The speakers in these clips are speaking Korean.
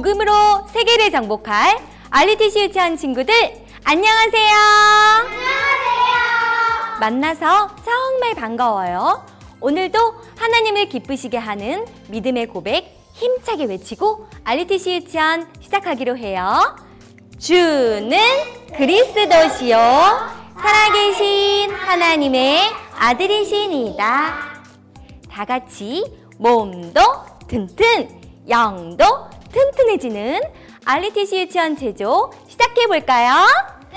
복음으로 세계를 정복할 알리티시 유치원 친구들 안녕하세요. 안녕하세요. 만나서 정말 반가워요. 오늘도 하나님을 기쁘시게 하는 믿음의 고백 힘차게 외치고 알리티시 유치원 시작하기로 해요. 주는 그리스도시요 살아계신 하나님의 아들이시니다. 다 같이 몸도 튼튼 영도 튼튼해지는 알리티 시 유치원 제조 시작해 볼까요? 뛰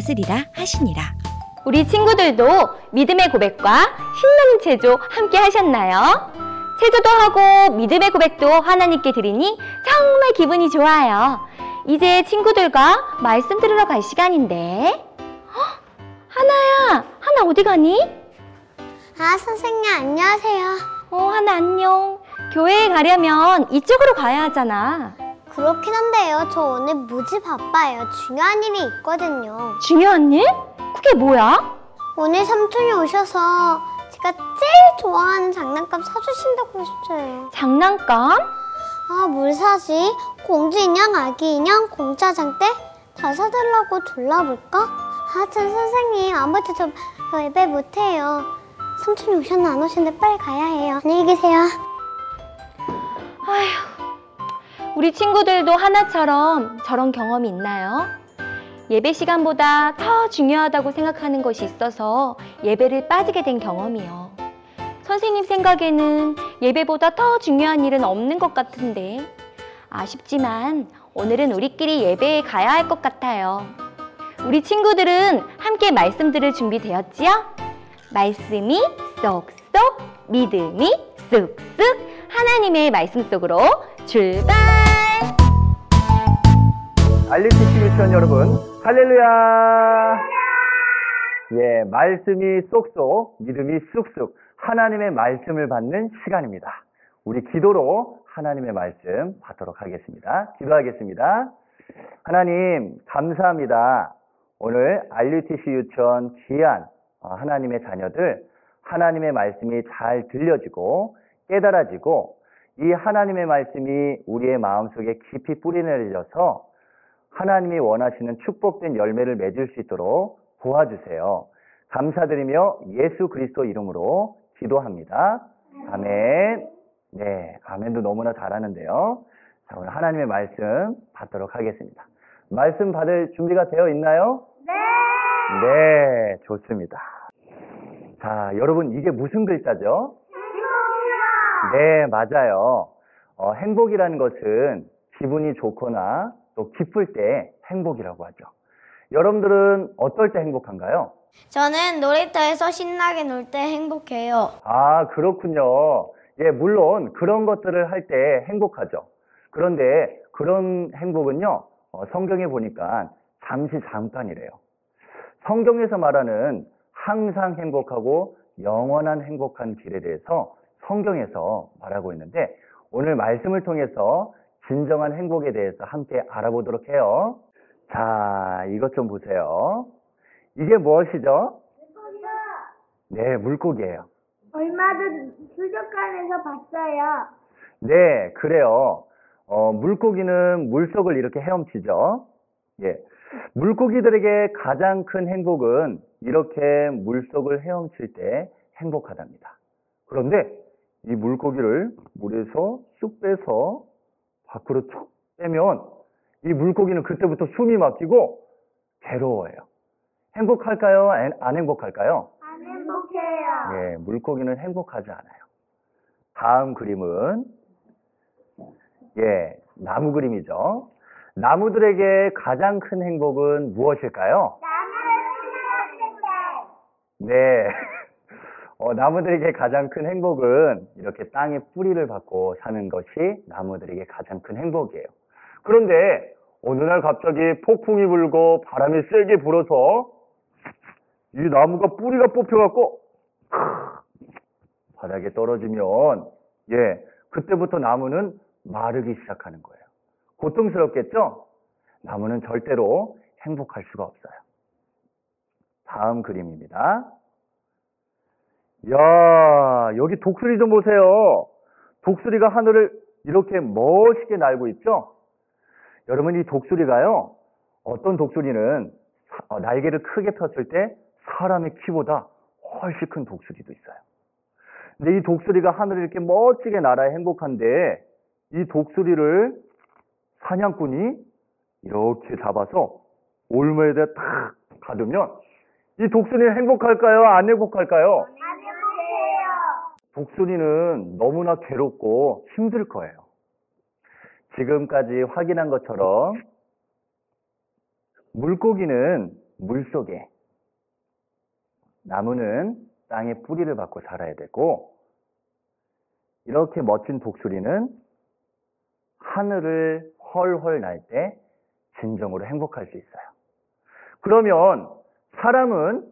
다스리라 하시니라. 우리 친구들도 믿음의 고백과 신나는 체조 함께 하셨나요? 체조도 하고 믿음의 고백도 하나님께 드리니 정말 기분이 좋아요. 이제 친구들과 말씀 들으러 갈 시간인데. 헉, 하나야, 하나 어디 가니? 아, 선생님, 안녕하세요. 어, 하나 안녕. 교회에 가려면 이쪽으로 가야 하잖아. 그렇긴 한데요. 저 오늘 무지 바빠요. 중요한 일이 있거든요. 중요한 일? 그게 뭐야? 오늘 삼촌이 오셔서 제가 제일 좋아하는 장난감 사주신다고 하셨어요. 장난감? 아, 뭘 사지? 공주 인형, 아기 인형, 공짜장 때? 다 사달라고 졸라볼까? 아, 참, 선생님. 아무튼 저, 저 예배 못해요. 삼촌이 오셨나 안 오셨는데 빨리 가야 해요. 안녕히 계세요. 아휴, 우리 친구들도 하나처럼 저런 경험이 있나요? 예배 시간보다 더 중요하다고 생각하는 것이 있어서 예배를 빠지게 된 경험이요. 선생님 생각에는 예배보다 더 중요한 일은 없는 것 같은데 아쉽지만 오늘은 우리끼리 예배에 가야 할 것 같아요. 우리 친구들은 함께 말씀 들을 준비 되었지요? 말씀이 쏙쏙, 믿음이 쑥쑥 하나님의 말씀 속으로 출발! 알리티시 유치원 여러분, 할렐루야! 예, 말씀이 쏙쏙, 믿음이 쑥쑥, 하나님의 말씀을 받는 시간입니다. 우리 기도로 하나님의 말씀 받도록 하겠습니다. 기도하겠습니다. 하나님, 감사합니다. 오늘 알리티시 유치원 귀한 어, 하나님의 자녀들, 하나님의 말씀이 잘 들려지고 깨달아지고 이 하나님의 말씀이 우리의 마음속에 깊이 뿌리 내려서 하나님이 원하시는 축복된 열매를 맺을 수 있도록 도와주세요. 감사드리며 예수 그리스도 이름으로 기도합니다. 아멘. 네, 아멘도 너무나 잘하는데요. 자, 오늘 하나님의 말씀 받도록 하겠습니다. 말씀 받을 준비가 되어 있나요? 네. 네, 좋습니다. 자, 여러분 이게 무슨 글자죠? 네, 맞아요. 어, 행복이라는 것은 기분이 좋거나 또 기쁠 때 행복이라고 하죠. 여러분들은 어떨 때 행복한가요? 저는 놀이터에서 신나게 놀 때 행복해요. 아, 그렇군요. 예, 물론 그런 것들을 할 때 행복하죠. 그런데 그런 행복은요, 어, 성경에 보니까 잠시 잠깐이래요. 성경에서 말하는 항상 행복하고 영원한 행복한 길에 대해서 성경에서 말하고 있는데 오늘 말씀을 통해서 진정한 행복에 대해서 함께 알아보도록 해요. 자, 이것 좀 보세요. 이게 무엇이죠? 네, 물고기예요. 얼마 전 수족관에서 봤어요. 네, 그래요. 어, 물고기는 물속을 이렇게 헤엄치죠. 예. 물고기들에게 가장 큰 행복은 이렇게 물속을 헤엄칠 때 행복하답니다. 그런데 이 물고기를 물에서 쑥 빼서 밖으로 툭 빼면 이 물고기는 그때부터 숨이 막히고 괴로워해요. 행복할까요? 안- 안 행복할까요? 안 행복해요. 예, 물고기는 행복하지 않아요. 다음 그림은 예, 나무 그림이죠. 나무들에게 가장 큰 행복은 무엇일까요? 네. 어, 나무들에게 가장 큰 행복은 이렇게 땅에 뿌리를 받고 사는 것이 나무들에게 가장 큰 행복이에요. 그런데 어느 날 갑자기 폭풍이 불고 바람이 세게 불어서 이 나무가 뿌리가 뽑혀갖고 바닥에 떨어지면 예 그때부터 나무는 마르기 시작하는 거예요. 고통스럽겠죠? 나무는 절대로 행복할 수가 없어요. 다음 그림입니다. 야 여기 독수리 좀 보세요. 독수리가 하늘을 이렇게 멋있게 날고 있죠? 여러분 이 독수리가요. 어떤 독수리는 사- 어, 날개를 크게 폈을 때 사람의 키보다 훨씬 큰 독수리도 있어요. 근데 이 독수리가 하늘을 이렇게 멋지게 날아야 행복한데 이 독수리를 사냥꾼이 이렇게 잡아서 올무에다 탁 가두면 이 독수리는 행복할까요? 안 행복할까요? 독수리는 너무나 괴롭고 힘들 거예요. 지금까지 확인한 것처럼 물고기는 물 속에, 나무는 땅에 뿌리를 받고 살아야 되고, 이렇게 멋진 독수리는 하늘을 헐헐 날 때 진정으로 행복할 수 있어요. 그러면 사람은